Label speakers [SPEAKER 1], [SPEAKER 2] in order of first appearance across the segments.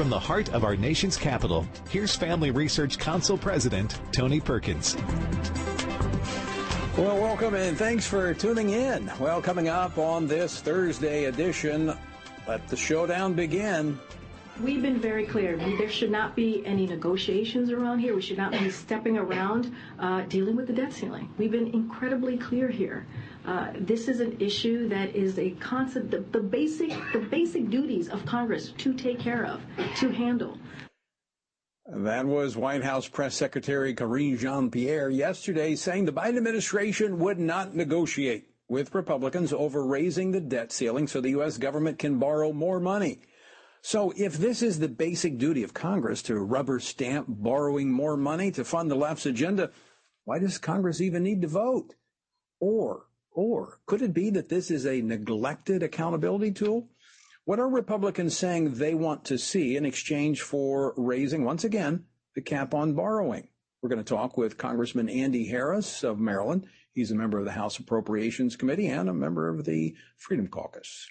[SPEAKER 1] From the heart of our nation's capital, here's Family Research Council President Tony Perkins.
[SPEAKER 2] Well, welcome and thanks for tuning in. Well, coming up on this Thursday edition, let the showdown begin.
[SPEAKER 3] We've been very clear. There should not be any negotiations around here. We should not be stepping around uh, dealing with the debt ceiling. We've been incredibly clear here. Uh, this is an issue that is a concept, the, the basic, the basic duties of Congress to take care of, to handle.
[SPEAKER 2] That was White House Press Secretary Karine Jean-Pierre yesterday saying the Biden administration would not negotiate with Republicans over raising the debt ceiling so the U.S. government can borrow more money. So if this is the basic duty of Congress to rubber stamp borrowing more money to fund the left's agenda, why does Congress even need to vote? Or, or could it be that this is a neglected accountability tool? What are Republicans saying they want to see in exchange for raising, once again, the cap on borrowing? We're going to talk with Congressman Andy Harris of Maryland. He's a member of the House Appropriations Committee and a member of the Freedom Caucus.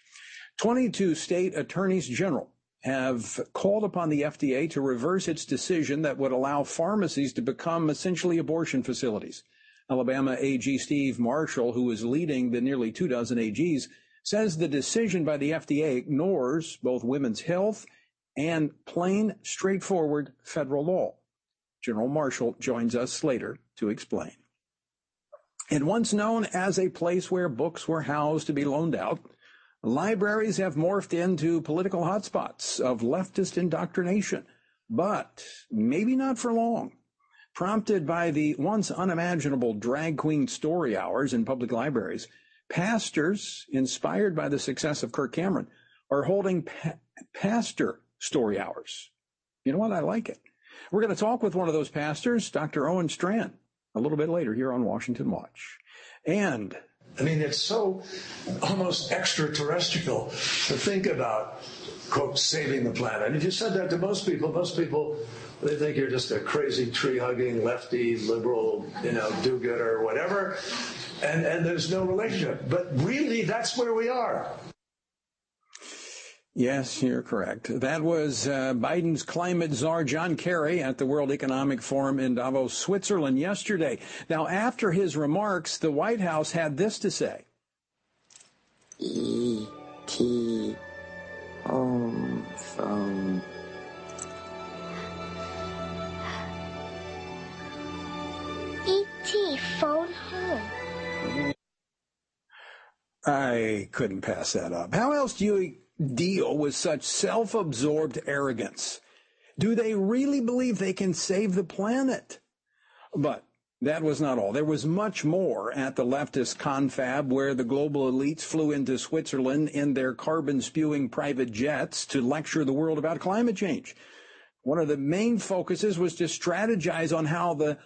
[SPEAKER 2] 22 state attorneys general have called upon the FDA to reverse its decision that would allow pharmacies to become essentially abortion facilities. Alabama AG Steve Marshall, who is leading the nearly two dozen AGs, says the decision by the FDA ignores both women's health and plain, straightforward federal law. General Marshall joins us later to explain. And once known as a place where books were housed to be loaned out, Libraries have morphed into political hotspots of leftist indoctrination, but maybe not for long. Prompted by the once unimaginable drag queen story hours in public libraries, pastors, inspired by the success of Kirk Cameron, are holding pa- pastor story hours. You know what? I like it. We're going to talk with one of those pastors, Dr. Owen Strachan, a little bit later here on Washington Watch. And
[SPEAKER 4] I mean, it's so almost extraterrestrial to think about, quote, saving the planet. If you said that to most people, most people, they think you're just a crazy tree hugging, lefty, liberal, you know, do gooder, or whatever. And, and there's no relationship. But really, that's where we are.
[SPEAKER 2] Yes, you're correct. That was uh, Biden's climate czar John Kerry at the World Economic Forum in Davos, Switzerland yesterday. Now, after his remarks, the White House had this to say.
[SPEAKER 5] E.T. home phone.
[SPEAKER 6] Phone home.
[SPEAKER 2] I couldn't pass that up. How else do you deal with such self absorbed arrogance? Do they really believe they can save the planet? But that was not all. There was much more at the leftist confab where the global elites flew into Switzerland in their carbon spewing private jets to lecture the world about climate change. One of the main focuses was to strategize on how the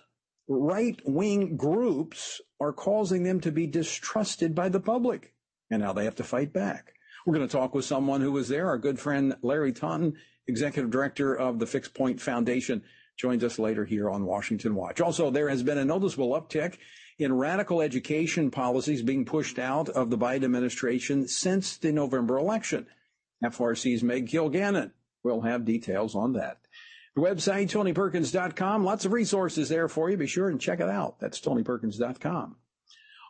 [SPEAKER 2] right wing groups are causing them to be distrusted by the public and now they have to fight back. We're going to talk with someone who was there. Our good friend Larry Taunton, executive director of the Fixed Point Foundation, joins us later here on Washington Watch. Also, there has been a noticeable uptick in radical education policies being pushed out of the Biden administration since the November election. FRC's Meg Kilgannon will have details on that. The website, TonyPerkins.com. Lots of resources there for you. Be sure and check it out. That's TonyPerkins.com.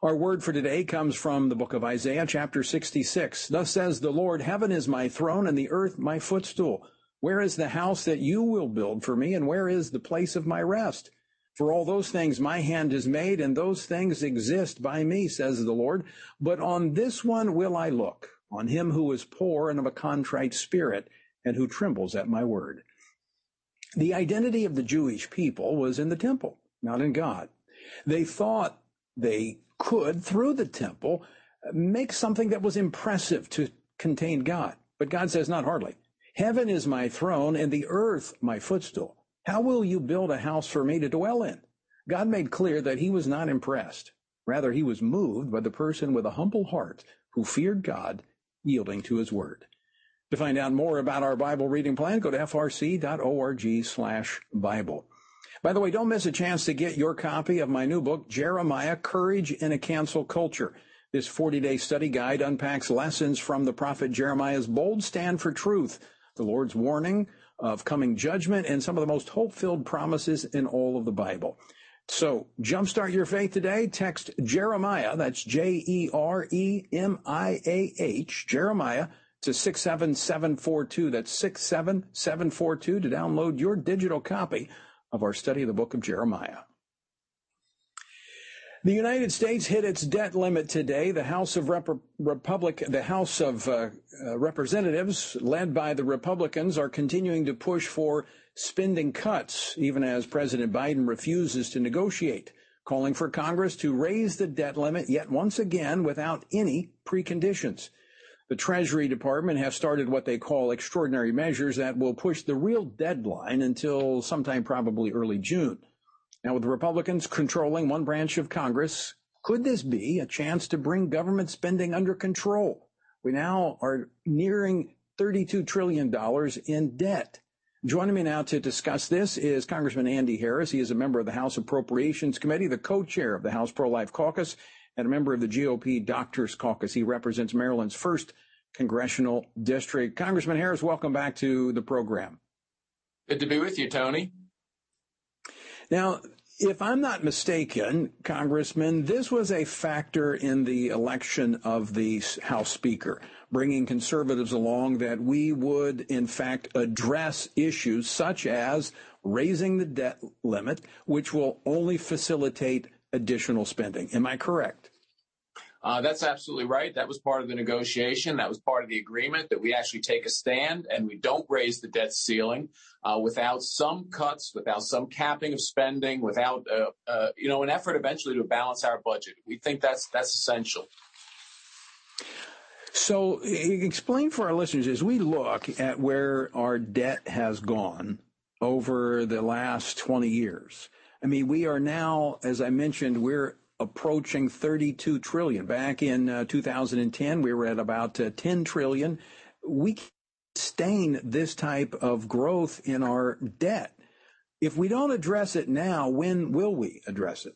[SPEAKER 2] Our word for today comes from the book of Isaiah, chapter 66. Thus says the Lord, Heaven is my throne and the earth my footstool. Where is the house that you will build for me, and where is the place of my rest? For all those things my hand is made, and those things exist by me, says the Lord. But on this one will I look, on him who is poor and of a contrite spirit, and who trembles at my word. The identity of the Jewish people was in the temple, not in God. They thought they could, through the temple, make something that was impressive to contain God. But God says, not hardly. Heaven is my throne and the earth my footstool. How will you build a house for me to dwell in? God made clear that he was not impressed. Rather, he was moved by the person with a humble heart who feared God, yielding to his word. To find out more about our Bible reading plan, go to frc.org slash Bible. By the way, don't miss a chance to get your copy of my new book, Jeremiah, Courage in a Cancel Culture. This 40-day study guide unpacks lessons from the prophet Jeremiah's bold stand for truth, the Lord's warning of coming judgment and some of the most hope filled promises in all of the Bible. So, jumpstart your faith today. Text Jeremiah, that's J E R E M I A H, Jeremiah, to 67742. That's 67742 to download your digital copy of our study of the book of Jeremiah. The United States hit its debt limit today. The House of Rep- Republic, the House of uh, uh, Representatives, led by the Republicans, are continuing to push for spending cuts, even as President Biden refuses to negotiate, calling for Congress to raise the debt limit yet once again without any preconditions. The Treasury Department has started what they call extraordinary measures that will push the real deadline until sometime probably early June. Now, with the Republicans controlling one branch of Congress, could this be a chance to bring government spending under control? We now are nearing $32 trillion in debt. Joining me now to discuss this is Congressman Andy Harris. He is a member of the House Appropriations Committee, the co-chair of the House Pro-Life Caucus, and a member of the GOP Doctors Caucus. He represents Maryland's first congressional district. Congressman Harris, welcome back to the program.
[SPEAKER 7] Good to be with you, Tony.
[SPEAKER 2] Now, if I'm not mistaken, Congressman, this was a factor in the election of the House Speaker, bringing conservatives along that we would, in fact, address issues such as raising the debt limit, which will only facilitate additional spending. Am I correct?
[SPEAKER 7] Uh, that's absolutely right. That was part of the negotiation. That was part of the agreement that we actually take a stand and we don't raise the debt ceiling uh, without some cuts, without some capping of spending, without uh, you know an effort eventually to balance our budget. We think that's that's essential.
[SPEAKER 2] So, explain for our listeners as we look at where our debt has gone over the last 20 years. I mean, we are now, as I mentioned, we're approaching 32 trillion. Back in uh, 2010, we were at about uh, 10 trillion. We can't sustain this type of growth in our debt. If we don't address it now, when will we address it?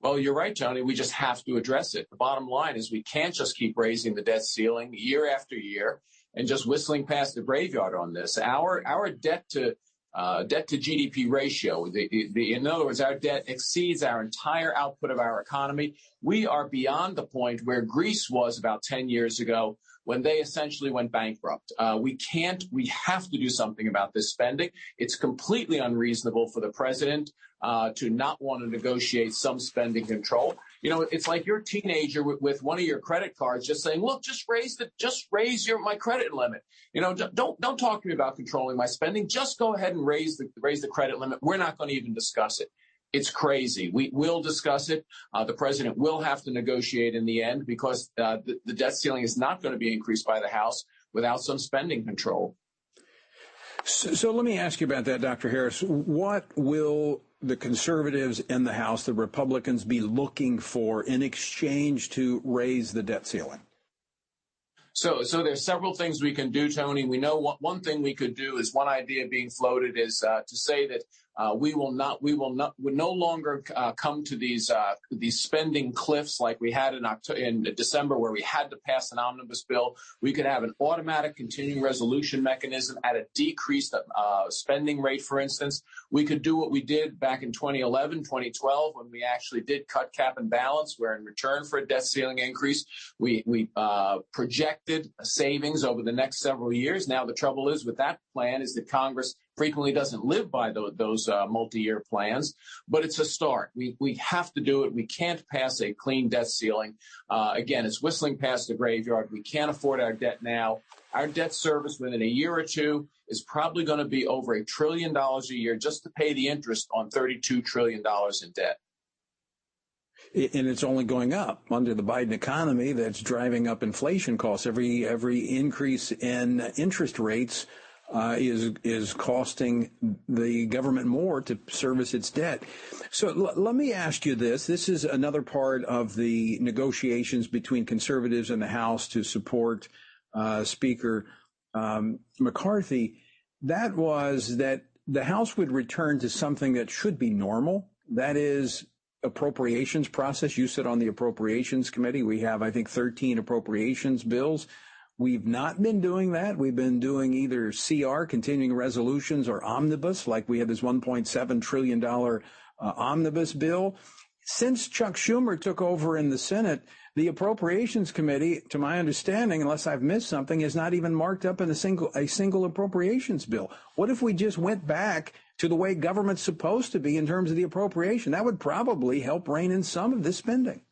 [SPEAKER 7] Well, you're right, Tony. We just have to address it. The bottom line is we can't just keep raising the debt ceiling year after year and just whistling past the graveyard on this. Our our debt to uh, debt to GDP ratio. The, the, in other words, our debt exceeds our entire output of our economy. We are beyond the point where Greece was about 10 years ago when they essentially went bankrupt. Uh, we can't, we have to do something about this spending. It's completely unreasonable for the president uh, to not want to negotiate some spending control. You know, it's like you're a teenager with, with, one of your credit cards just saying, look, just raise the, just raise your, my credit limit. You know, don't, don't talk to me about controlling my spending. Just go ahead and raise the, raise the credit limit. We're not going to even discuss it. It's crazy. We will discuss it. Uh, the president will have to negotiate in the end because uh, the, the debt ceiling is not going to be increased by the House without some spending control.
[SPEAKER 2] So, so, let me ask you about that, Dr. Harris. What will the conservatives in the House, the Republicans, be looking for in exchange to raise the debt ceiling?
[SPEAKER 7] So, so there's several things we can do, Tony. We know what, one thing we could do is one idea being floated is uh, to say that uh, we will not, we will not, we no longer uh, come to these uh, these spending cliffs like we had in October, in December, where we had to pass an omnibus bill. We could have an automatic continuing resolution mechanism at a decreased uh, spending rate, for instance. We could do what we did back in 2011, 2012, when we actually did cut cap and balance, where in return for a debt ceiling increase, we we uh, projected savings over the next several years. Now the trouble is with that plan is that Congress frequently doesn't live by those, those uh, multi-year plans, but it's a start. We we have to do it. We can't pass a clean debt ceiling. Uh, again, it's whistling past the graveyard. We can't afford our debt now. Our debt service within a year or two is probably going to be over a trillion dollars a year just to pay the interest on $32 trillion in debt.
[SPEAKER 2] And it's only going up under the Biden economy that's driving up inflation costs. Every, every increase in interest rates uh, is is costing the government more to service its debt. So l- let me ask you this: This is another part of the negotiations between conservatives and the House to support uh, Speaker um, McCarthy. That was that the House would return to something that should be normal. That is appropriations process. You sit on the appropriations committee. We have, I think, 13 appropriations bills We've not been doing that. We've been doing either CR, continuing resolutions, or omnibus, like we had this $1.7 trillion uh, omnibus bill. Since Chuck Schumer took over in the Senate, the Appropriations Committee, to my understanding, unless I've missed something, is not even marked up in a single a single appropriations bill. What if we just went back to the way government's supposed to be in terms of the appropriation? That would probably help rein in some of this spending.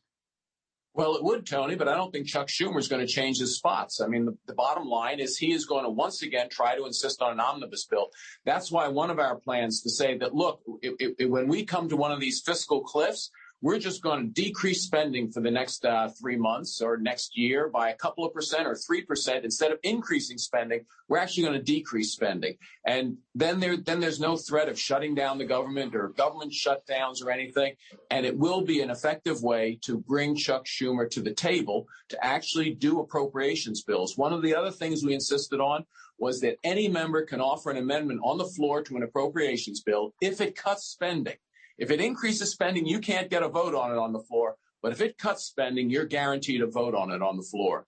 [SPEAKER 7] Well, it would, Tony, but I don't think Chuck Schumer is going to change his spots. I mean, the, the, bottom line is he is going to once again try to insist on an omnibus bill. That's why one of our plans to say that, look, it, it, when we come to one of these fiscal cliffs, we're just going to decrease spending for the next uh, three months or next year by a couple of percent or three percent instead of increasing spending. We're actually going to decrease spending, and then there then there's no threat of shutting down the government or government shutdowns or anything, and it will be an effective way to bring Chuck Schumer to the table to actually do appropriations bills. One of the other things we insisted on was that any member can offer an amendment on the floor to an appropriations bill if it cuts spending. If it increases spending, you can't get a vote on it on the floor. But if it cuts spending, you're guaranteed a vote on it on the floor.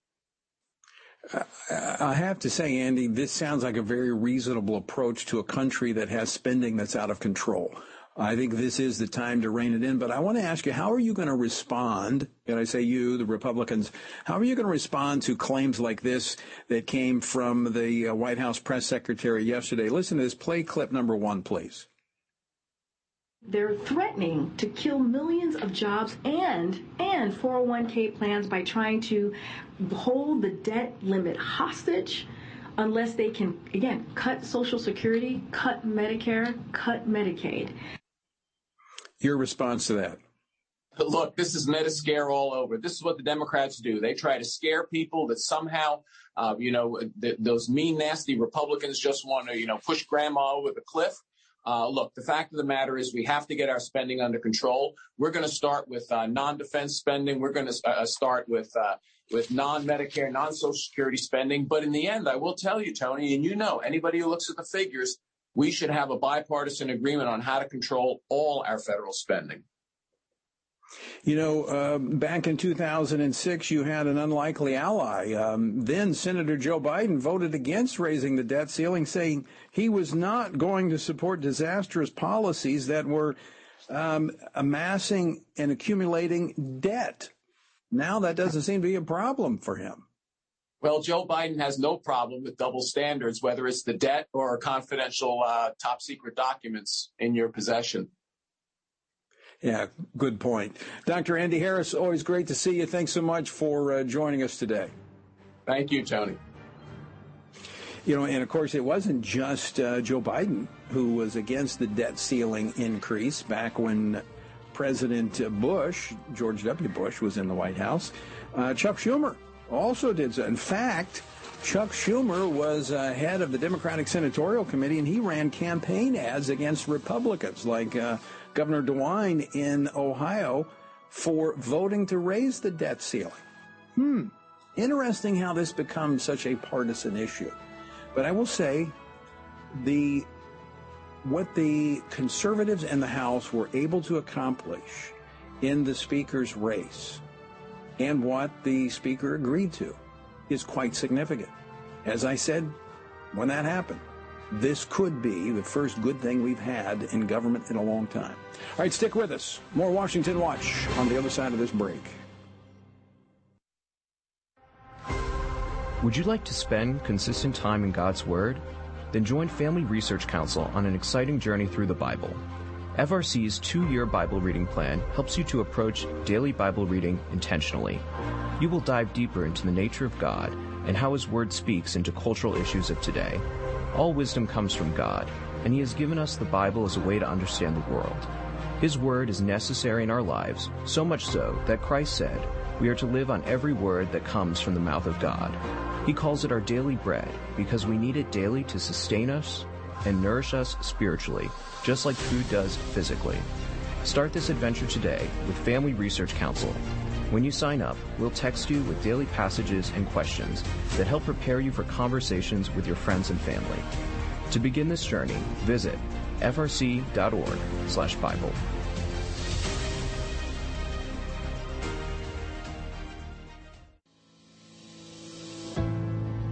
[SPEAKER 2] I have to say, Andy, this sounds like a very reasonable approach to a country that has spending that's out of control. I think this is the time to rein it in. But I want to ask you, how are you going to respond? And I say you, the Republicans, how are you going to respond to claims like this that came from the uh, White House press secretary yesterday? Listen to this. Play clip number one, please.
[SPEAKER 3] They're threatening to kill millions of jobs and and 401k plans by trying to hold the debt limit hostage unless they can again cut social security, cut Medicare, cut Medicaid.
[SPEAKER 2] Your response to that?
[SPEAKER 7] Look, this is Mediscare all over. This is what the Democrats do. They try to scare people that somehow, uh, you know, th- those mean, nasty Republicans just want to, you know, push grandma over the cliff. Uh, look, the fact of the matter is we have to get our spending under control. We're going to start with uh, non-defense spending. We're going to uh, start with uh, with non-Medicare, non-Social Security spending. But in the end, I will tell you, Tony, and you know, anybody who looks at the figures, we should have a bipartisan agreement on how to control all our federal spending.
[SPEAKER 2] You know, uh, back in 2006, you had an unlikely ally. Um, then Senator Joe Biden voted against raising the debt ceiling, saying he was not going to support disastrous policies that were um, amassing and accumulating debt. Now that doesn't seem to be a problem for him.
[SPEAKER 7] Well, Joe Biden has no problem with double standards, whether it's the debt or confidential uh, top secret documents in your possession.
[SPEAKER 2] Yeah, good point. Dr. Andy Harris, always great to see you. Thanks so much for uh, joining us today.
[SPEAKER 7] Thank you, Tony.
[SPEAKER 2] You know, and of course, it wasn't just uh, Joe Biden who was against the debt ceiling increase back when President Bush, George W. Bush, was in the White House. Uh, Chuck Schumer also did so. In fact, Chuck Schumer was uh, head of the Democratic Senatorial Committee, and he ran campaign ads against Republicans like uh, Governor DeWine in Ohio for voting to raise the debt ceiling. Hmm. Interesting how this becomes such a partisan issue. But I will say the what the conservatives in the House were able to accomplish in the speaker's race and what the speaker agreed to is quite significant. As I said when that happened, this could be the first good thing we've had in government in a long time. All right, stick with us. More Washington Watch on the other side of this break.
[SPEAKER 8] Would you like to spend consistent time in God's Word? Then join Family Research Council on an exciting journey through the Bible. FRC's two year Bible reading plan helps you to approach daily Bible reading intentionally. You will dive deeper into the nature of God and how His Word speaks into cultural issues of today. All wisdom comes from God, and He has given us the Bible as a way to understand the world. His Word is necessary in our lives, so much so that Christ said, We are to live on every word that comes from the mouth of God. He calls it our daily bread because we need it daily to sustain us and nourish us spiritually, just like food does physically. Start this adventure today with Family Research Council. When you sign up, we'll text you with daily passages and questions that help prepare you for conversations with your friends and family. To begin this journey, visit frc.org/bible.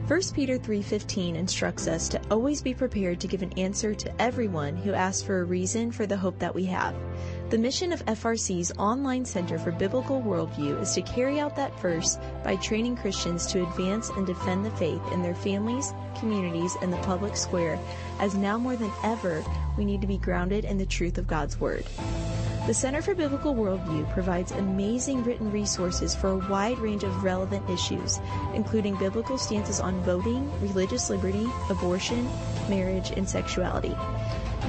[SPEAKER 9] 1 Peter 3:15 instructs us to always be prepared to give an answer to everyone who asks for a reason for the hope that we have. The mission of FRC's online Center for Biblical Worldview is to carry out that verse by training Christians to advance and defend the faith in their families, communities, and the public square, as now more than ever we need to be grounded in the truth of God's Word. The Center for Biblical Worldview provides amazing written resources for a wide range of relevant issues, including biblical stances on voting, religious liberty, abortion, marriage, and sexuality.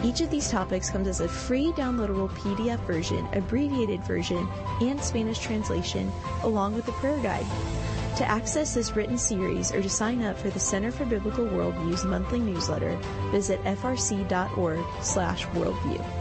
[SPEAKER 9] Each of these topics comes as a free downloadable PDF version, abbreviated version, and Spanish translation, along with a prayer guide. To access this written series or to sign up for the Center for Biblical Worldview's monthly newsletter, visit frc.org/worldview.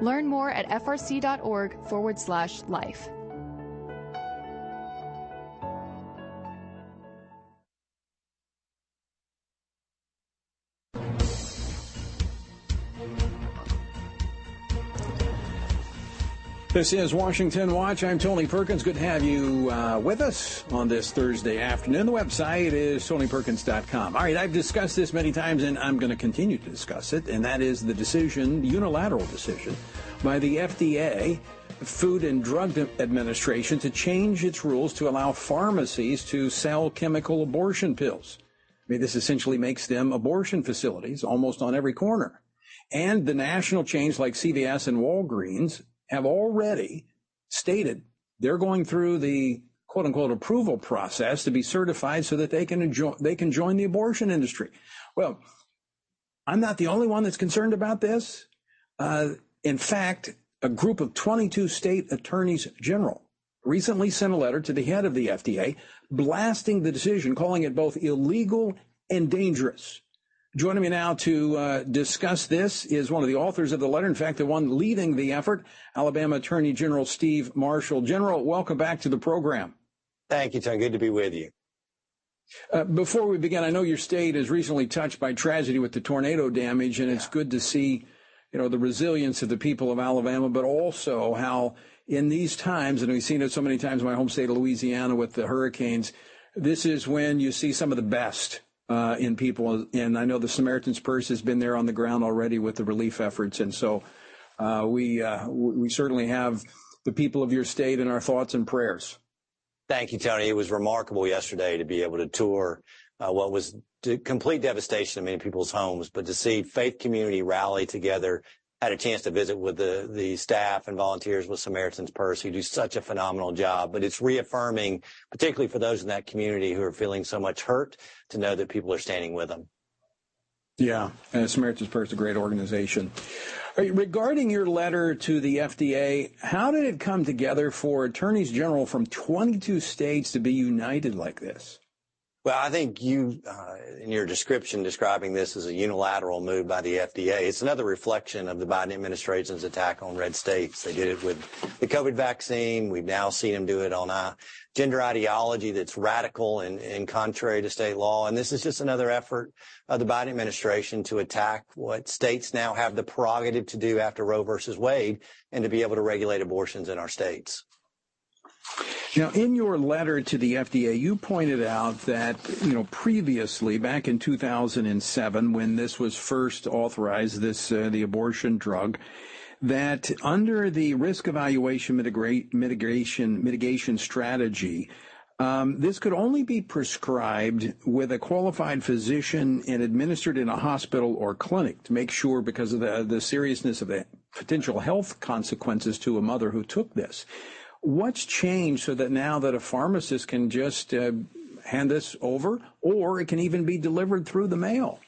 [SPEAKER 10] Learn more at frc.org forward slash life.
[SPEAKER 2] This is Washington Watch. I'm Tony Perkins. Good to have you uh, with us on this Thursday afternoon. The website is tonyperkins.com. All right, I've discussed this many times, and I'm going to continue to discuss it, and that is the decision, unilateral decision, by the FDA, Food and Drug Administration, to change its rules to allow pharmacies to sell chemical abortion pills. I mean, this essentially makes them abortion facilities almost on every corner. And the national chains like CVS and Walgreens have already stated they're going through the quote unquote approval process to be certified so that they can enjoy, they can join the abortion industry. Well, I'm not the only one that's concerned about this. Uh, in fact, a group of 22 state attorneys general recently sent a letter to the head of the FDA blasting the decision, calling it both illegal and dangerous. Joining me now to uh, discuss this is one of the authors of the letter, in fact, the one leading the effort, Alabama Attorney General Steve Marshall. General, welcome back to the program.
[SPEAKER 11] Thank you, Tom. Good to be with you.
[SPEAKER 2] Uh, before we begin, I know your state is recently touched by tragedy with the tornado damage, and yeah. it's good to see, you know, the resilience of the people of Alabama, but also how in these times, and we've seen it so many times in my home state of Louisiana with the hurricanes, this is when you see some of the best uh, in people. And I know the Samaritan's Purse has been there on the ground already with the relief efforts. And so uh, we uh, we certainly have the people of your state in our thoughts and prayers.
[SPEAKER 11] Thank you, Tony. It was remarkable yesterday to be able to tour uh, what was complete devastation in many people's homes, but to see faith community rally together had a chance to visit with the, staff and volunteers with Samaritan's Purse who do such a phenomenal job. But it's reaffirming, particularly for those in that community who are feeling so much hurt, to know that people are standing with them.
[SPEAKER 2] Yeah, and Samaritan's Purse is a great organization. Regarding your letter to the FDA, how did it come together for attorneys general from 22 states to be united like this?
[SPEAKER 11] Well, I think you, uh, in your description, describing this as a unilateral move by the FDA, it's another reflection of the Biden administration's attack on red states. They did it with the COVID vaccine. We've now seen them do it on a gender ideology that's radical and, and contrary to state law. And this is just another effort of the Biden administration to attack what states now have the prerogative to do after Roe versus Wade and to be able to regulate abortions in our states.
[SPEAKER 2] Now, in your letter to the FDA, you pointed out that, you know, previously, back in 2007, when this was first authorized, this, uh, the abortion drug, that under the risk evaluation mitigation, mitigation strategy, Um, this could only be prescribed with a qualified physician and administered in a hospital or clinic to make sure because of the, the seriousness of the potential health consequences to a mother who took this. What's changed so that now that a pharmacist can just uh, hand this over or it can even be delivered through the mail?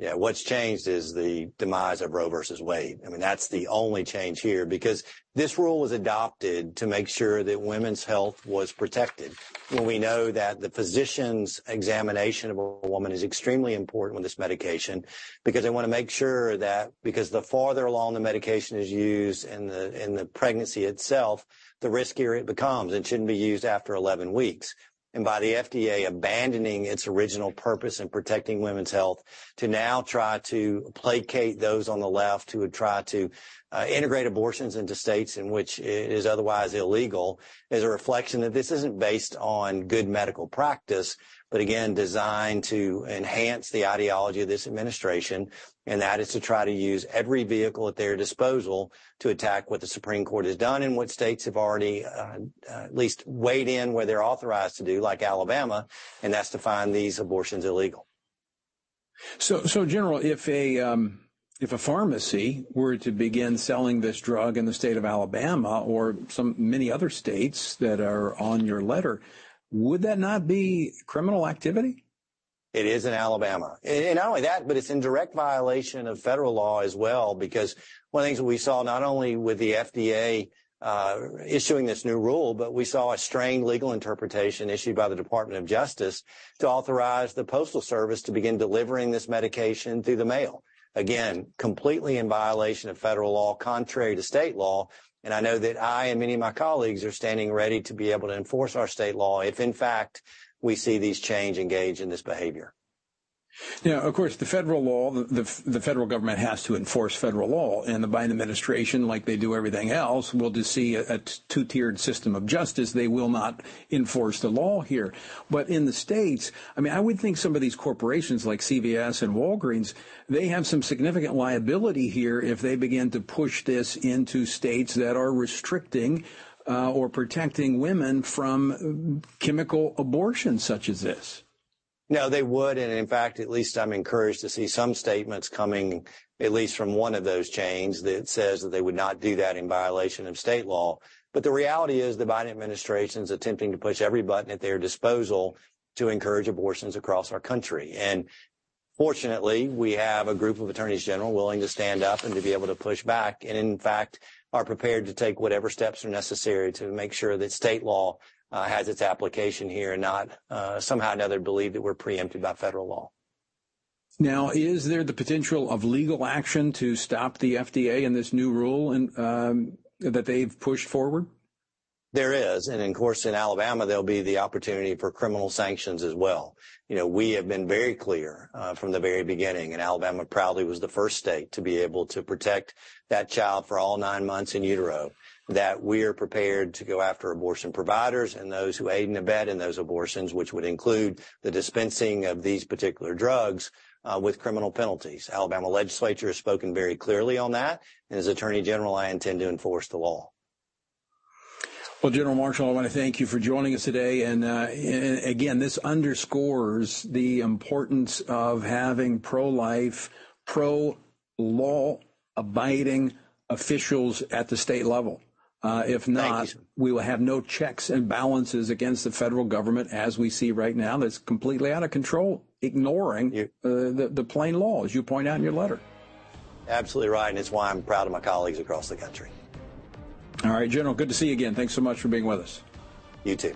[SPEAKER 11] Yeah, what's changed is the demise of Roe versus Wade. I mean, that's the only change here because this rule was adopted to make sure that women's health was protected. When we know that the physician's examination of a woman is extremely important with this medication because they want to make sure that because the farther along the medication is used in the in the pregnancy itself, the riskier it becomes. And shouldn't be used after 11 weeks. And by the FDA abandoning its original purpose in protecting women's health to now try to placate those on the left who would try to uh, integrate abortions into states in which it is otherwise illegal is a reflection that this isn't based on good medical practice, but again, designed to enhance the ideology of this administration, and that is to try to use every vehicle at their disposal to attack what the Supreme Court has done and what states have already uh, uh, at least weighed in where they're authorized to do, like Alabama, and that's to find these abortions illegal.
[SPEAKER 2] So, General, if a um, if a pharmacy were to begin selling this drug in the state of Alabama or some many other states that are on your letter, would that not be criminal activity?
[SPEAKER 11] It is in Alabama. And not only that, but it's in direct violation of federal law as well, because one of the things that we saw not only with the FDA uh, issuing this new rule, but we saw a strained legal interpretation issued by the Department of Justice to authorize the Postal Service to begin delivering this medication through the mail. Again, completely in violation of federal law, contrary to state law. And I know that I and many of my colleagues are standing ready to be able to enforce our state law if, in fact, we see these change engage in this behavior.
[SPEAKER 2] Now, of course, the federal law, the, the, the, federal government has to enforce federal law, and the Biden administration, like they do everything else, will just see a, a two-tiered system of justice. They will not enforce the law here. But in the states, I mean, I would think some of these corporations like CVS and Walgreens, they have some significant liability here if they begin to push this into states that are restricting uh, or protecting women from chemical abortions such as this.
[SPEAKER 11] No, they would. And in fact, at least I'm encouraged to see some statements coming, at least from one of those chains that says that they would not do that in violation of state law. But the reality is the Biden administration is attempting to push every button at their disposal to encourage abortions across our country. And fortunately, we have a group of attorneys general willing to stand up and to be able to push back. And in fact, are prepared to take whatever steps are necessary to make sure that state law has its application here and not uh, somehow or another believe that we're preempted by federal law.
[SPEAKER 2] Now, is there the potential of legal action to stop the FDA and this new rule and, um, that they've pushed forward?
[SPEAKER 11] There is. And of course, in Alabama, there'll be the opportunity for criminal sanctions as well. You know, we have been very clear uh, from the very beginning, and Alabama proudly was the first state to be able to protect that child for all nine months in utero that we are prepared to go after abortion providers and those who aid and abet in those abortions, which would include the dispensing of these particular drugs uh, with criminal penalties. Alabama legislature has spoken very clearly on that, and as Attorney General, I intend to enforce the law.
[SPEAKER 2] Well, General Marshall, I want to thank you for joining us today. And, uh, and again, this underscores the importance of having pro-life, pro-law abiding officials at the state level. Uh, if not, we will have no checks and balances against the federal government as we see right now that's completely out of control, ignoring uh, the, the plain law, as you point out in your letter.
[SPEAKER 11] Absolutely right. And it's why I'm proud of my colleagues across the country.
[SPEAKER 2] All right, General, good to see you again. Thanks so much for being with us.
[SPEAKER 11] You too.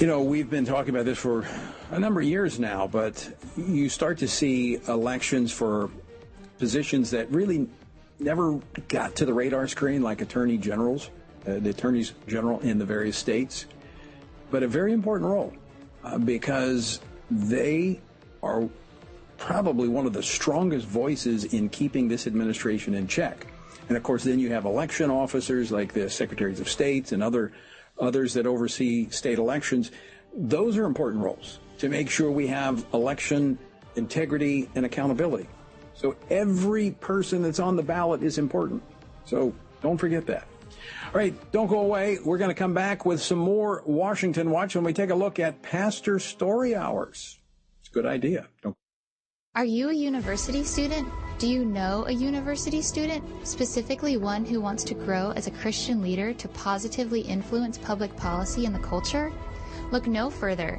[SPEAKER 2] You know, we've been talking about this for a number of years now, but you start to see elections for positions that really never got to the radar screen like attorney generals, uh, the attorneys general in the various states, but a very important role uh, because they are probably one of the strongest voices in keeping this administration in check. And of course, then you have election officers like the secretaries of states and other others that oversee state elections. Those are important roles to make sure we have election integrity and accountability. So every person that's on the ballot is important. So don't forget that. All right, don't go away. We're going to come back with some more Washington Watch when we take a look at Pastor Story Hours. It's a good idea. Don't
[SPEAKER 12] Are you a university student? Do you know a university student, specifically one who wants to grow as a Christian leader to positively influence public policy and the culture? Look no further.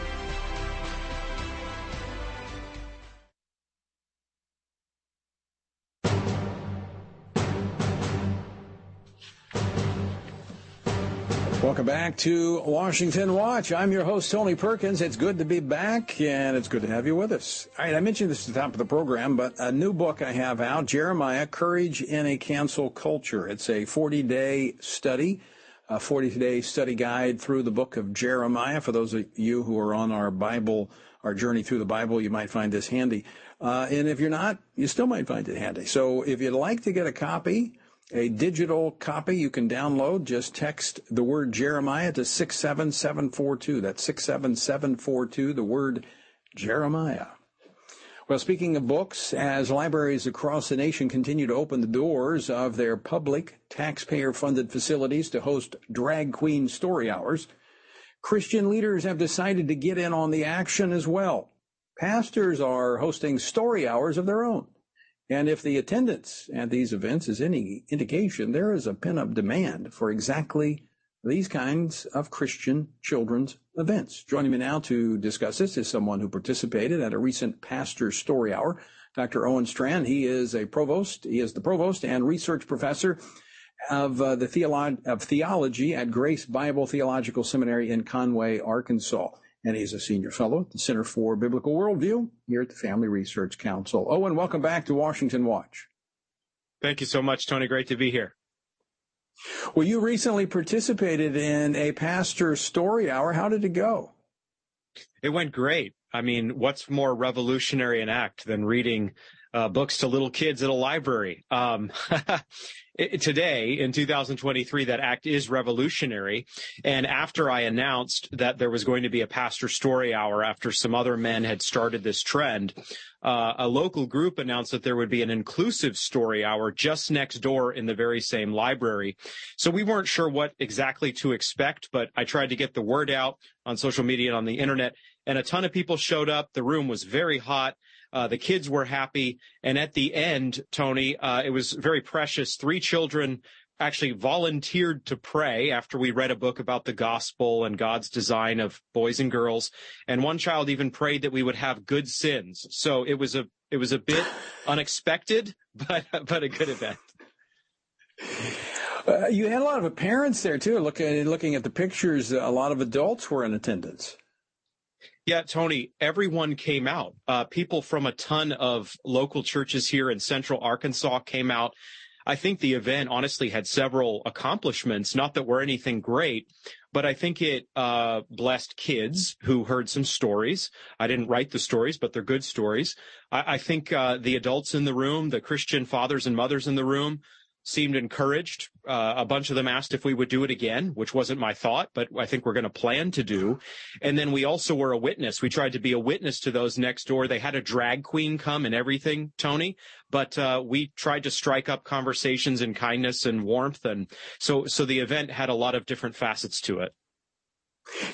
[SPEAKER 2] Welcome back to Washington Watch. I'm your host, Tony Perkins. It's good to be back, and it's good to have you with us. All right, I mentioned this at the top of the program, but a new book I have out, Jeremiah, Courage in a Cancel Culture. It's a 40-day study, a 40-day study guide through the book of Jeremiah. For those of you who are on our Bible, our journey through the Bible, you might find this handy. Uh, and if you're not, you still might find it handy. So if you'd like to get a copy, a digital copy you can download. Just text the word Jeremiah to 67742. That's 67742, the word Jeremiah. Well, speaking of books, as libraries across the nation continue to open the doors of their public, taxpayer funded facilities to host drag queen story hours, Christian leaders have decided to get in on the action as well. Pastors are hosting story hours of their own. And if the attendance at these events is any indication, there is a pent-up demand for exactly these kinds of Christian children's events. Joining me now to discuss this is someone who participated at a recent pastor story hour, Dr. Owen Strachan. He is a provost. He is the provost and research professor of uh, the theolo- of theology at Grace Bible Theological Seminary in Conway, Arkansas and he's a senior fellow at the Center for Biblical Worldview here at the Family Research Council. Owen, welcome back to Washington Watch.
[SPEAKER 13] Thank you so much, Tony. Great to be here.
[SPEAKER 2] Well, you recently participated in a pastor story hour. How did it go?
[SPEAKER 13] It went great. I mean, what's more revolutionary an act than reading uh, books to little kids at a library? Um, today in 2023 that act is revolutionary. And after i announced that there was going to be a pastor story hour after some other men had started this trend uh, a local group announced that there would be an inclusive story hour just next door in the very same library. So we weren't sure what exactly to expect but i tried to get the word out on social media and on the internet and a ton of people showed up. The room was very hot uh, the kids were happy. And at the end, Tony, uh, it was very precious. Three children actually volunteered to pray after we read a book about the gospel and God's design of boys and girls. And one child even prayed that we would have good sins. So it was a, it was a bit unexpected, but, but a good event.
[SPEAKER 2] Uh, you had a lot of parents there too. Looking looking at the pictures, a lot of adults were in attendance.
[SPEAKER 13] Yeah, Tony, everyone came out. Uh, people from a ton of local churches here in central Arkansas came out. I think the event honestly had several accomplishments. Not that we're anything great, but I think it uh, blessed kids who heard some stories. I didn't write the stories, but they're good stories. I, I think uh, the adults in the room, the Christian fathers and mothers in the room, seemed encouraged. Uh, a bunch of them asked if we would do it again, which wasn't my thought, but I think we're going to plan to do. And then we also were a witness. We tried to be a witness to those next door. They had a drag queen come and everything, Tony, but uh, we tried to strike up conversations in kindness and warmth. And so, so the event had a lot of different facets to it.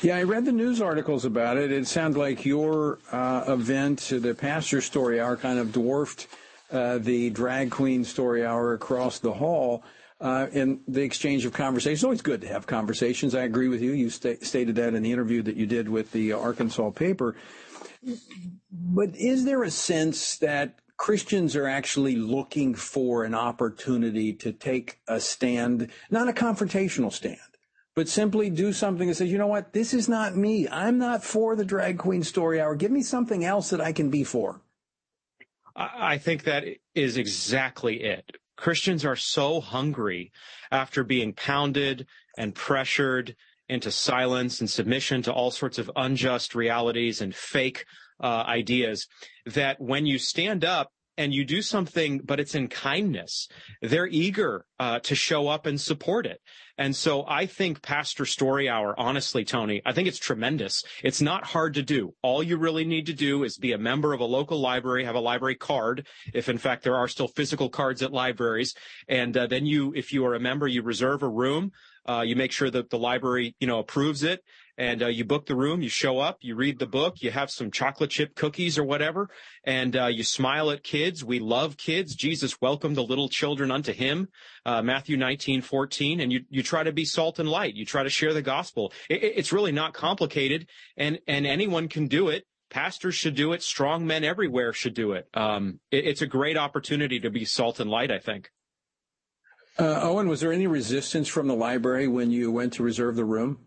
[SPEAKER 2] Yeah, I read the news articles about it. It sounds like your uh, event, the pastor story hour, kind of dwarfed uh, the drag queen story hour across the hall. Uh, in the exchange of conversations. It's always good to have conversations. I agree with you. You sta- stated that in the interview that you did with the Arkansas paper. But is there a sense that Christians are actually looking for an opportunity to take a stand, not a confrontational stand, but simply do something that says, you know what, this is not me. I'm not for the drag queen story hour. Give me something else that I can be for.
[SPEAKER 13] I think that is exactly it. Christians are so hungry after being pounded and pressured into silence and submission to all sorts of unjust realities and fake uh, ideas that when you stand up and you do something, but it's in kindness, they're eager uh, to show up and support it. And so I think Pastor Story Hour, honestly, Tony, I think it's tremendous. It's not hard to do. All you really need to do is be a member of a local library, have a library card, if in fact there are still physical cards at libraries. And uh, then you, if you are a member, you reserve a room. Uh, you make sure that the library, you know, approves it and uh, you book the room, you show up, you read the book, you have some chocolate chip cookies or whatever, and uh, you smile at kids. We love kids. Jesus welcomed the little children unto him, uh, Matthew 19, 14, and you, you try to be salt and light. You try to share the gospel. It, it's really not complicated, and, and anyone can do it. Pastors should do it. Strong men everywhere should do it. Um, it it's a great opportunity to be salt and light, I think.
[SPEAKER 2] Uh, Owen, was there any resistance from the library when you went to reserve the room?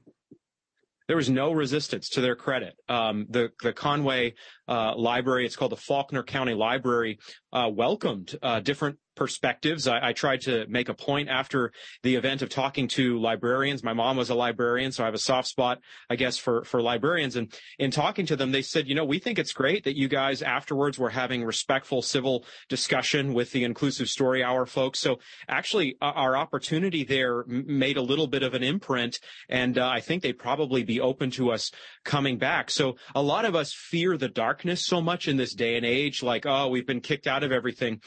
[SPEAKER 13] There was no resistance to their credit. Um, the the Conway uh, Library, it's called the Faulkner County Library, uh, welcomed uh, different perspectives. I, I, tried to make a point after the event of talking to librarians. My mom was a librarian, so I have a soft spot, I guess, for, for librarians. And in talking to them, they said, you know, we think it's great that you guys afterwards were having respectful civil discussion with the inclusive story hour folks. So actually our opportunity there made a little bit of an imprint. And uh, I think they'd probably be open to us coming back. So a lot of us fear the darkness so much in this day and age, like, oh, we've been kicked out of everything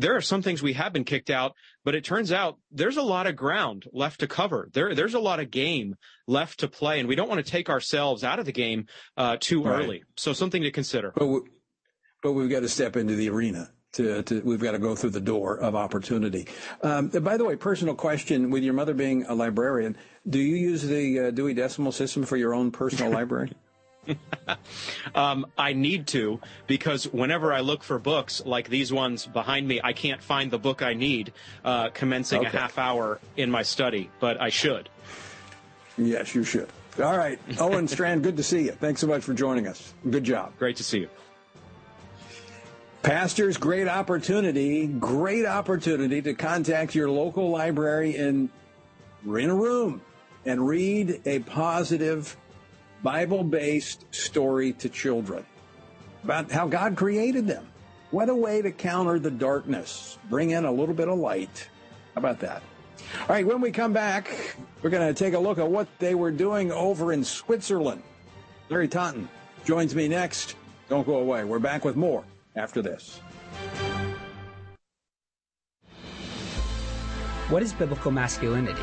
[SPEAKER 13] there are some things we have been kicked out, but it turns out there's a lot of ground left to cover. There, there's a lot of game left to play, and we don't want to take ourselves out of the game uh, too right. early. So something to consider.
[SPEAKER 2] But, we, but we've got to step into the arena. To, to, we've got to go through the door of opportunity. Um, by the way, personal question: With your mother being a librarian, do you use the uh, Dewey Decimal System for your own personal library?
[SPEAKER 13] um, I need to because whenever I look for books like these ones behind me, I can't find the book I need, uh, commencing okay. a half hour in my study, but I should.
[SPEAKER 2] Yes, you should. All right. Owen Strachan, good to see you. Thanks so much for joining us. Good job.
[SPEAKER 13] Great to see you.
[SPEAKER 2] Pastors, great opportunity, great opportunity to contact your local library and rent a room and read a positive Bible based story to children about how God created them. What a way to counter the darkness, bring in a little bit of light. How about that? All right, when we come back, we're going to take a look at what they were doing over in Switzerland. Larry Taunton joins me next. Don't go away. We're back with more after this.
[SPEAKER 14] What is biblical masculinity?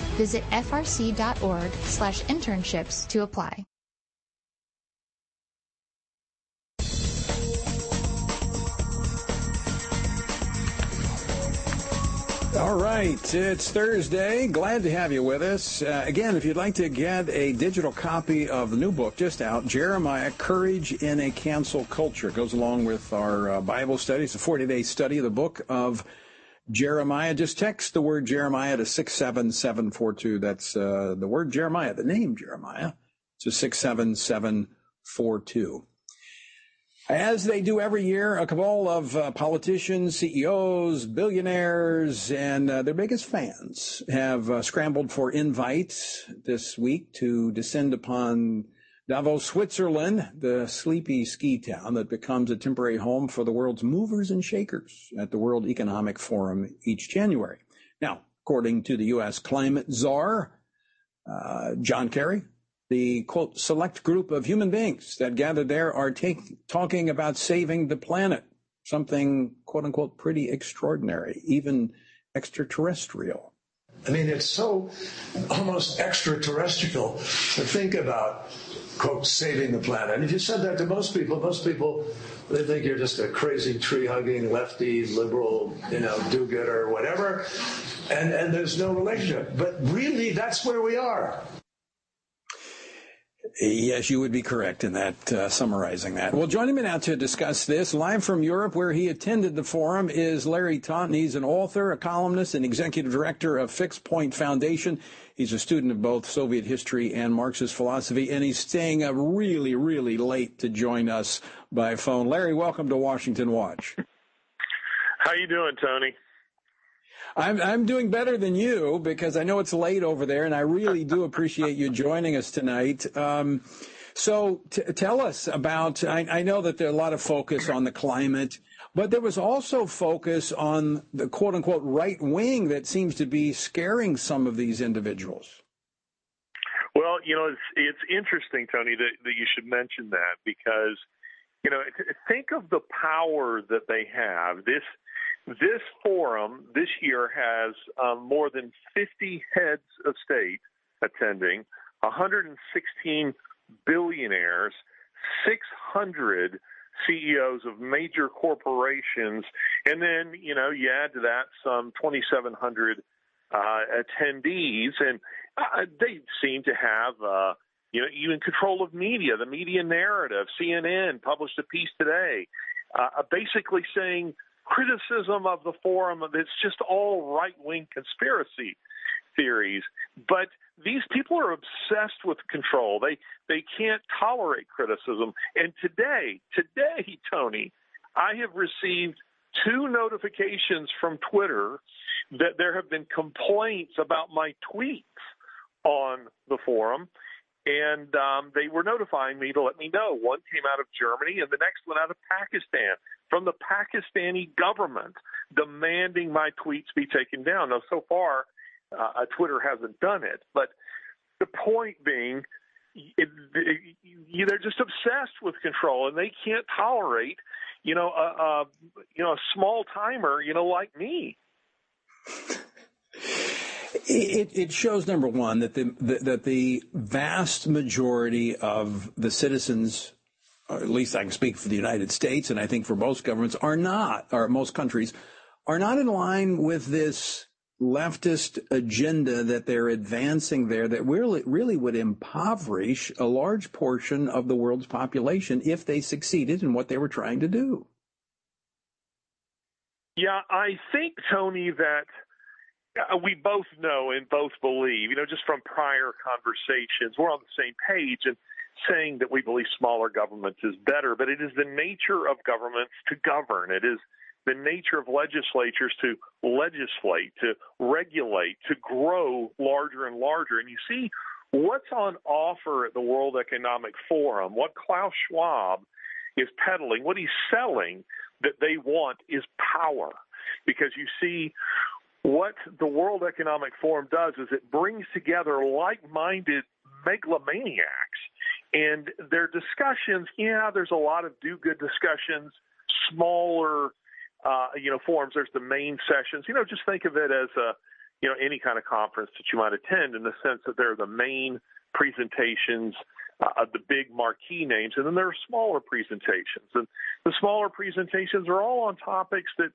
[SPEAKER 12] Visit frc.org slash internships to apply.
[SPEAKER 2] All right, it's Thursday. Glad to have you with us. Uh, again, if you'd like to get a digital copy of the new book just out, Jeremiah, Courage in a Cancel Culture, it goes along with our uh, Bible study. It's a 40-day study of the book of Jeremiah. Just text the word Jeremiah to 67742. That's uh, the word Jeremiah, the name Jeremiah, to 67742. As they do every year, a cabal of uh, politicians, CEOs, billionaires, and uh, their biggest fans have uh, scrambled for invites this week to descend upon Davos, Switzerland, the sleepy ski town that becomes a temporary home for the world's movers and shakers at the World Economic Forum each January. Now, according to the U.S. climate czar, uh, John Kerry, the quote select group of human beings that gathered there are take, talking about saving the planet, something quote unquote pretty extraordinary, even extraterrestrial.
[SPEAKER 4] I mean, it's so almost extraterrestrial to think about quote, saving the planet. And if you said that to most people, most people, they think you're just a crazy tree hugging lefty liberal, you know, do gooder, whatever. And, and there's no relationship. But really, that's where we are.
[SPEAKER 2] Yes, you would be correct in that, uh, summarizing that. Well, joining me now to discuss this, live from Europe, where he attended the forum, is Larry Taunton. He's an author, a columnist, and executive director of Fixed Point Foundation. He's a student of both Soviet history and Marxist philosophy, and he's staying up really, really late to join us by phone. Larry, welcome to Washington Watch.
[SPEAKER 15] How you doing, Tony?
[SPEAKER 2] I'm I'm doing better than you because I know it's late over there, and I really do appreciate you joining us tonight. Um, so t- tell us about. I, I, know that there's a lot of focus on the climate, but there was also focus on the quote unquote right wing that seems to be scaring some of these individuals.
[SPEAKER 15] Well, you know, it's it's interesting, Tony, that, that you should mention that because you know think of the power that they have. This this forum this year has um, more than 50 heads of state attending, 116 billionaires, 600 CEOs of major corporations, and then you know you add to that some 2,700 uh, attendees, and uh, they seem to have, uh, you know, in control of media, the media narrative. CNN published a piece today, uh, basically saying criticism of the forum it's just all right wing conspiracy theories. But these people are obsessed with control. They they can't tolerate criticism. And today, today, Tony, I have received two notifications from Twitter that there have been complaints about my tweets on the forum. And um, they were notifying me to let me know. One came out of Germany and the next one out of Pakistan from the Pakistani government demanding my tweets be taken down. Now, so far, uh, Twitter hasn't done it. But the point being, it, it, they're just obsessed with control, and they can't tolerate, you know, a, a you know a small timer, you know, like me.
[SPEAKER 2] It, it, shows number one that the, the, that the vast majority of the citizens, at least I can speak for the United States, and I think for most governments, are not, or most countries, are not in line with this leftist agenda that they're advancing there that really, really would impoverish a large portion of the world's population if they succeeded in what they were trying to do.
[SPEAKER 15] Yeah, I think, Tony, that uh, we both know and both believe, you know, just from prior conversations, we're on the same page and saying that we believe smaller governments is better, but it is the nature of governments to govern. It is the nature of legislatures to legislate, to regulate, to grow larger and larger. And you see what's on offer at the World Economic Forum, what Klaus Schwab is peddling, what he's selling that they want is power. Because you see, what the World Economic Forum does is it brings together like minded megalomaniacs. And their discussions, yeah, there's a lot of do good discussions, smaller uh, you know, forums. There's the main sessions. You know, just think of it as a, you know, any kind of conference that you might attend in the sense that they're the main presentations uh, of the big marquee names, and then there are smaller presentations. And the smaller presentations are all on topics that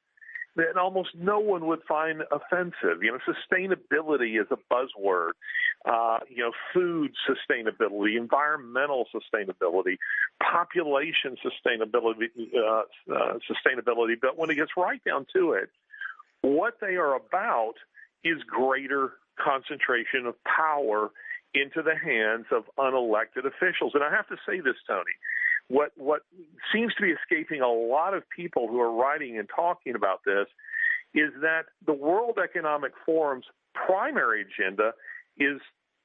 [SPEAKER 15] that almost no one would find offensive. You know, sustainability is a buzzword. Uh, you know, food sustainability, environmental sustainability, population sustainability, uh, uh, sustainability. But when it gets right down to it, what they are about is greater concentration of power into the hands of unelected officials. And I have to say this, Tony what what seems to be escaping a lot of people who are writing and talking about this is that the World Economic Forum's primary agenda is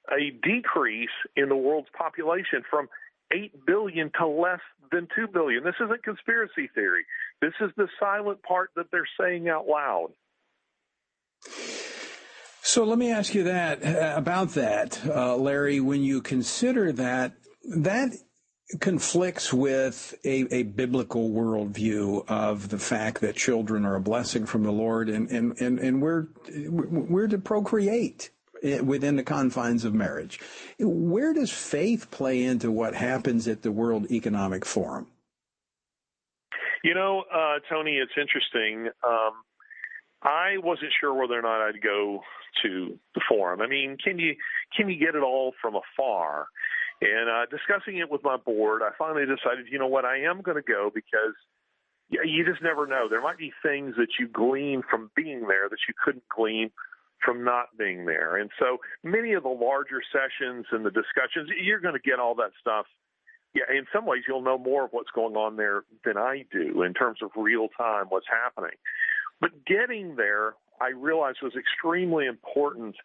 [SPEAKER 15] a decrease in the world's population from 8 billion to less than 2 billion. This isn't conspiracy theory. This is the silent part that they're saying out loud.
[SPEAKER 2] So let me ask you that uh, about that, uh, Larry. When you consider that, that conflicts with a, a, biblical worldview of the fact that children are a blessing from the Lord and, and, and, and we're, we're to procreate within the confines of marriage. Where does faith play into what happens at the World Economic Forum?
[SPEAKER 15] You know, uh, Tony, it's interesting. Um, I wasn't sure whether or not I'd go to the forum. I mean, can you can you get it all from afar? And uh, discussing it with my board, I finally decided, you know what, I am going to go because you just never know. There might be things that you glean from being there that you couldn't glean from not being there. And so many of the larger sessions and the discussions, you're going to get all that stuff. Yeah, in some ways, you'll know more of what's going on there than I do in terms of real time what's happening. But getting there, I realized was extremely important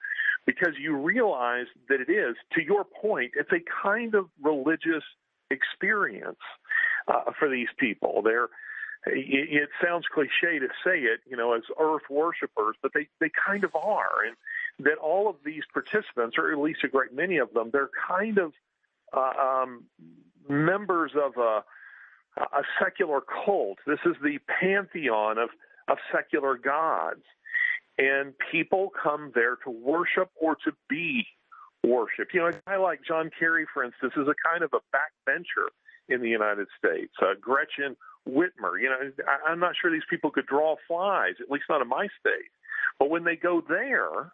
[SPEAKER 15] because you realize that it is, to your point, it's a kind of religious experience uh, for these people. They're it, it sounds cliche to say it, you know, as earth worshippers, but they, they kind of are. And that all of these participants, or at least a great many of them, they're kind of uh, um, members of a, a secular cult. This is the pantheon of, of secular gods and people come there to worship or to be worshiped. You know, a guy like John Kerry, for instance, is a kind of a backbencher in the United States. Uh, Gretchen Whitmer, you know, I, I'm not sure these people could draw flies, at least not in my state. But when they go there,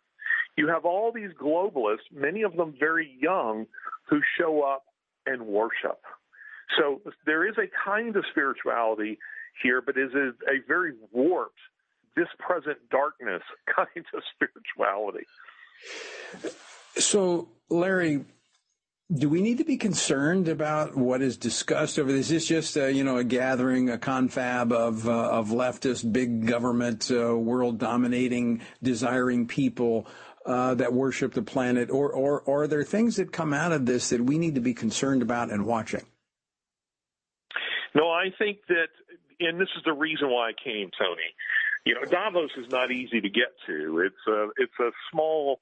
[SPEAKER 15] you have all these globalists, many of them very young, who show up and worship. So there is a kind of spirituality here, but it is a very warped, this present darkness kind of spirituality.
[SPEAKER 2] So, Larry, do we need to be concerned about what is discussed over this? Is this just a, you know a gathering, a confab of uh, of leftist, big government, uh, world dominating, desiring people uh, that worship the planet, or, or or are there things that come out of this that we need to be concerned about and watching?
[SPEAKER 15] No, I think that, and this is the reason why I came, Tony. You know, Davos is not easy to get to. It's a it's a small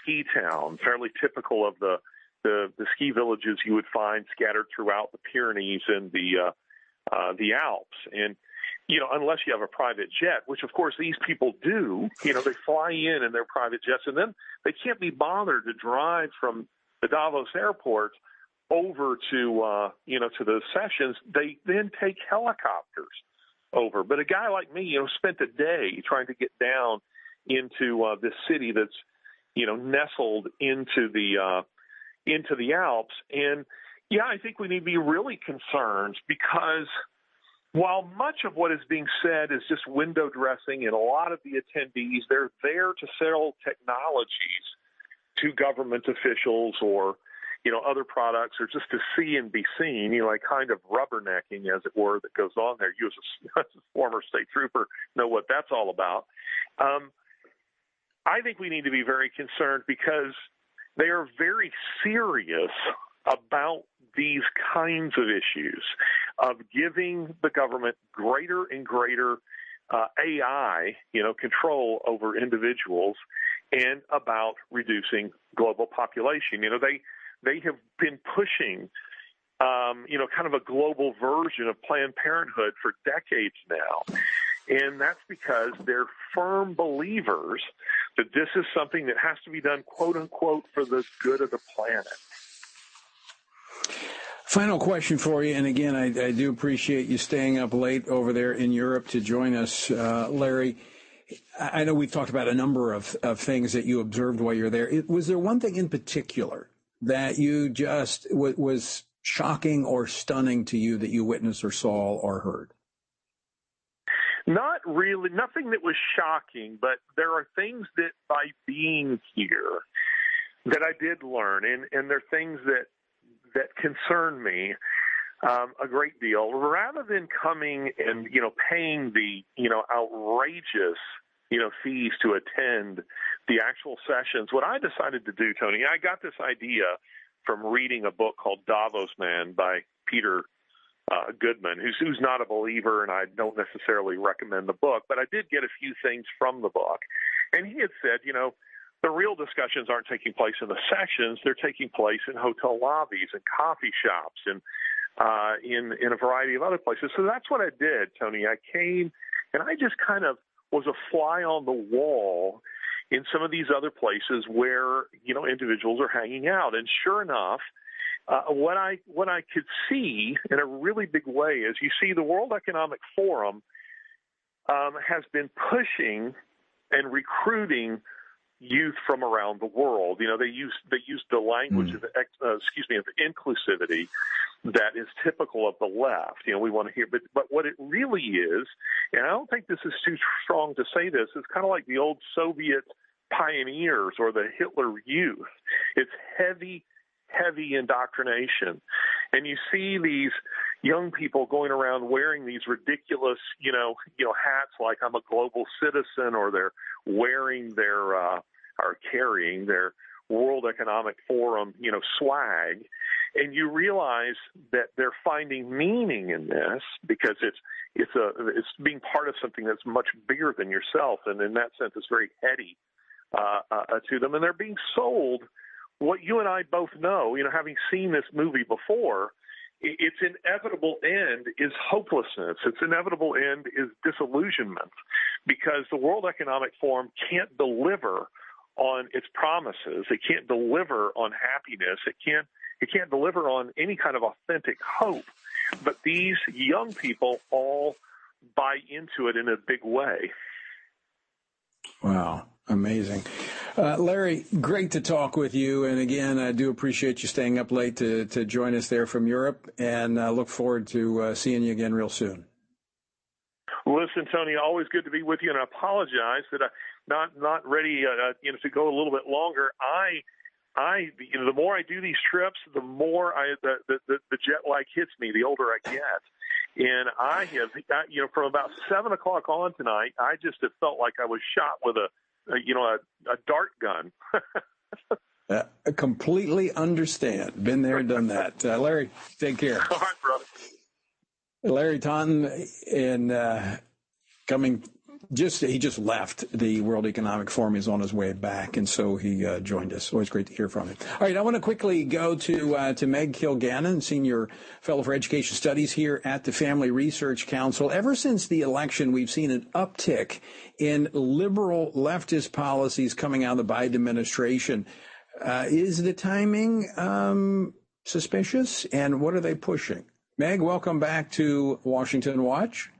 [SPEAKER 15] ski town, fairly typical of the the, the ski villages you would find scattered throughout the Pyrenees and the uh, uh, the Alps. And you know, unless you have a private jet, which of course these people do, you know, they fly in in their private jets, and then they can't be bothered to drive from the Davos airport over to uh, you know to the sessions. They then take helicopters over. But a guy like me, you know, spent a day trying to get down into uh, this city that's you know nestled into the uh, into the Alps. And yeah, I think we need to be really concerned because while much of what is being said is just window dressing, and a lot of the attendees, they're there to sell technologies to government officials or you know other products or just to see and be seen you know like kind of rubbernecking as it were that goes on there you as a, as a former state trooper know what that's all about um, i think we need to be very concerned because they are very serious about these kinds of issues of giving the government greater and greater uh, AI, you know, control over individuals, and about reducing global population. You know, they they have been pushing, um, you know, kind of a global version of Planned Parenthood for decades now. And that's because they're firm believers that this is something that has to be done, quote unquote, for the good of the planet.
[SPEAKER 2] Final question for you, and again, I, I do appreciate you staying up late over there in Europe to join us, uh, Larry. I know we've talked about a number of, of things that you observed while you're there. It, was there one thing in particular that you just w- was shocking or stunning to you that you witnessed or saw or heard?
[SPEAKER 15] Not really, nothing that was shocking, but there are things that by being here that I did learn, and and there are things that that concern me um, a great deal. Rather than coming and you know paying the you know outrageous you know fees to attend the actual sessions, what I decided to do, Tony, I got this idea from reading a book called Davos Man by Peter uh, Goodman, who's who's not a believer, and I don't necessarily recommend the book, but I did get a few things from the book, and he had said, you know, the real discussions aren't taking place in the sessions; they're taking place in hotel lobbies and coffee shops and uh, in in a variety of other places. So that's what I did, Tony. I came and I just kind of was a fly on the wall in some of these other places where you know individuals are hanging out, and sure enough uh, what I what I could see in a really big way is you see the World Economic Forum um, has been pushing and recruiting youth from around the world. You know, they use they use the language mm. of uh, excuse me of inclusivity that is typical of the left. You know, we want to hear, but but what it really is, and I don't think this is too strong to say this. It's kind of like the old Soviet pioneers or the Hitler Youth. It's heavy heavy indoctrination. And you see these young people going around wearing these ridiculous, you know, you know, hats like I'm a global citizen, or they're wearing their uh, or carrying their World Economic Forum, you know, swag. And you realize that they're finding meaning in this because it's it's a it's being part of something that's much bigger than yourself, and in that sense, it's very heady uh, uh, to them, and they're being sold what you and I both know, you know, having seen this movie before, its inevitable end is hopelessness. Its inevitable end is disillusionment because the World Economic Forum can't deliver on its promises. It can't deliver on happiness. It can't it can't deliver on any kind of authentic hope. But these young people all buy into it in a big way.
[SPEAKER 2] Wow, amazing. Uh, Larry, great to talk with you. And again, I do appreciate you staying up late to, to join us there from Europe and uh, look forward to uh, seeing you again real soon.
[SPEAKER 15] Listen, Tony, always good to be with you, and I apologize that I'm not not ready, uh, uh, you know, to go a little bit longer. I, I, you know, the more I do these trips, the more I the the, the jet lag hits me. The older I get, and I have, you know, from about seven o'clock on tonight, I just have felt like I was shot with a uh, you know, a, a dart gun.
[SPEAKER 2] uh, completely understand. Been there, done that. Uh, Larry, take care.
[SPEAKER 15] All right, brother.
[SPEAKER 2] Larry Taunton and uh, coming just he just left the World Economic Forum. He's on his way back, and so he uh, joined us. Always great to hear from him. All right, I want to quickly go to uh, to Meg Kilgannon, Senior Fellow for Education Studies here at the Family Research Council. Ever since the election, we've seen an uptick in liberal leftist policies coming out of the Biden administration. Uh, is the timing um, suspicious, and what are they pushing? Meg, welcome back to Washington Watch.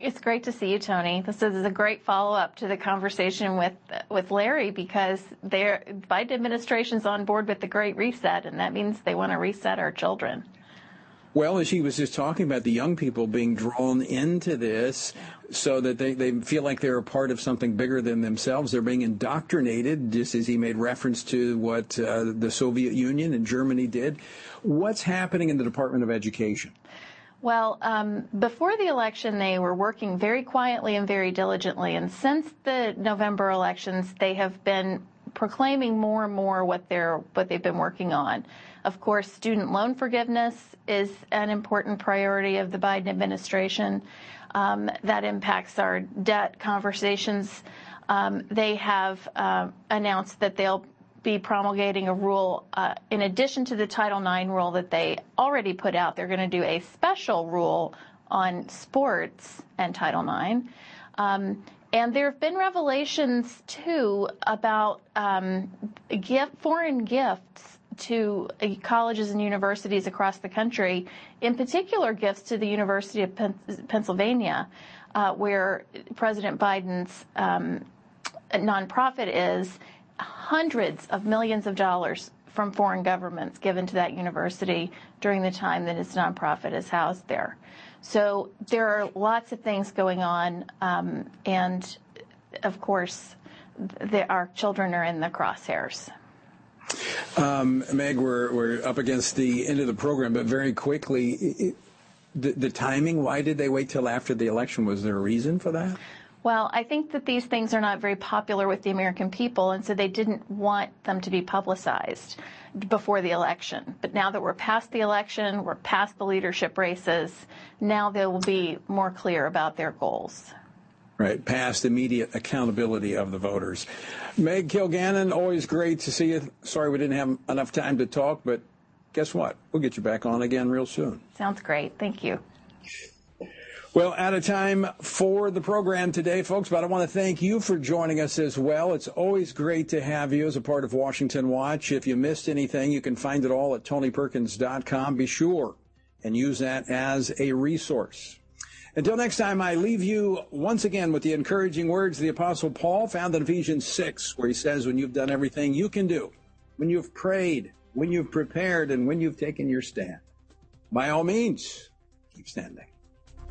[SPEAKER 16] It's great to see you, Tony. This is a great follow-up to the conversation with with Larry because their Biden administration's on board with the Great Reset, and that means they want to reset our children.
[SPEAKER 2] Well, as he was just talking about the young people being drawn into this so that they, they feel like they're a part of something bigger than themselves. They're being indoctrinated, just as he made reference to what uh, the Soviet Union and Germany did. What's happening in the Department of Education?
[SPEAKER 16] Well, um, before the election, they were working very quietly and very diligently. And since the November elections, they have been proclaiming more and more what they're what they've been working on. Of course, student loan forgiveness is an important priority of the Biden administration. Um, that impacts our debt conversations. Um, they have uh, announced that they'll be promulgating a rule uh, in addition to the Title IX rule that they already put out. They're going to do a special rule on sports and Title IX. Um, and there have been revelations too about um, gift, foreign gifts to uh, colleges and universities across the country, in particular gifts to the University of Pen- Pennsylvania, uh, where President Biden's um, nonprofit is hundreds of millions of dollars from foreign governments given to that university during the time that its nonprofit is housed there. So there are lots of things going on, um, and of course, the, our children are in the crosshairs.
[SPEAKER 2] Um, Meg, we're, we're up against the end of the program, but very quickly, it, the, the timing, why did they wait till after the election? Was there a reason for that?
[SPEAKER 16] Well, I think that these things are not very popular with the American people, and so they didn't want them to be publicized before the election. But now that we're past the election, we're past the leadership races, now they will be more clear about their goals.
[SPEAKER 2] Right, past immediate accountability of the voters. Meg Kilgannon, always great to see you. Sorry we didn't have enough time to talk, but guess what? We'll get you back on again real soon.
[SPEAKER 16] Sounds great. Thank you.
[SPEAKER 2] Well, out of time for the program today, folks, but I want to thank you for joining us as well. It's always great to have you as a part of Washington Watch. If you missed anything, you can find it all at tonyperkins.com. Be sure and use that as a resource. Until next time, I leave you once again with the encouraging words of the Apostle Paul found in Ephesians 6, where he says, When you've done everything you can do, when you've prayed, when you've prepared, and when you've taken your stand, by all means, keep standing.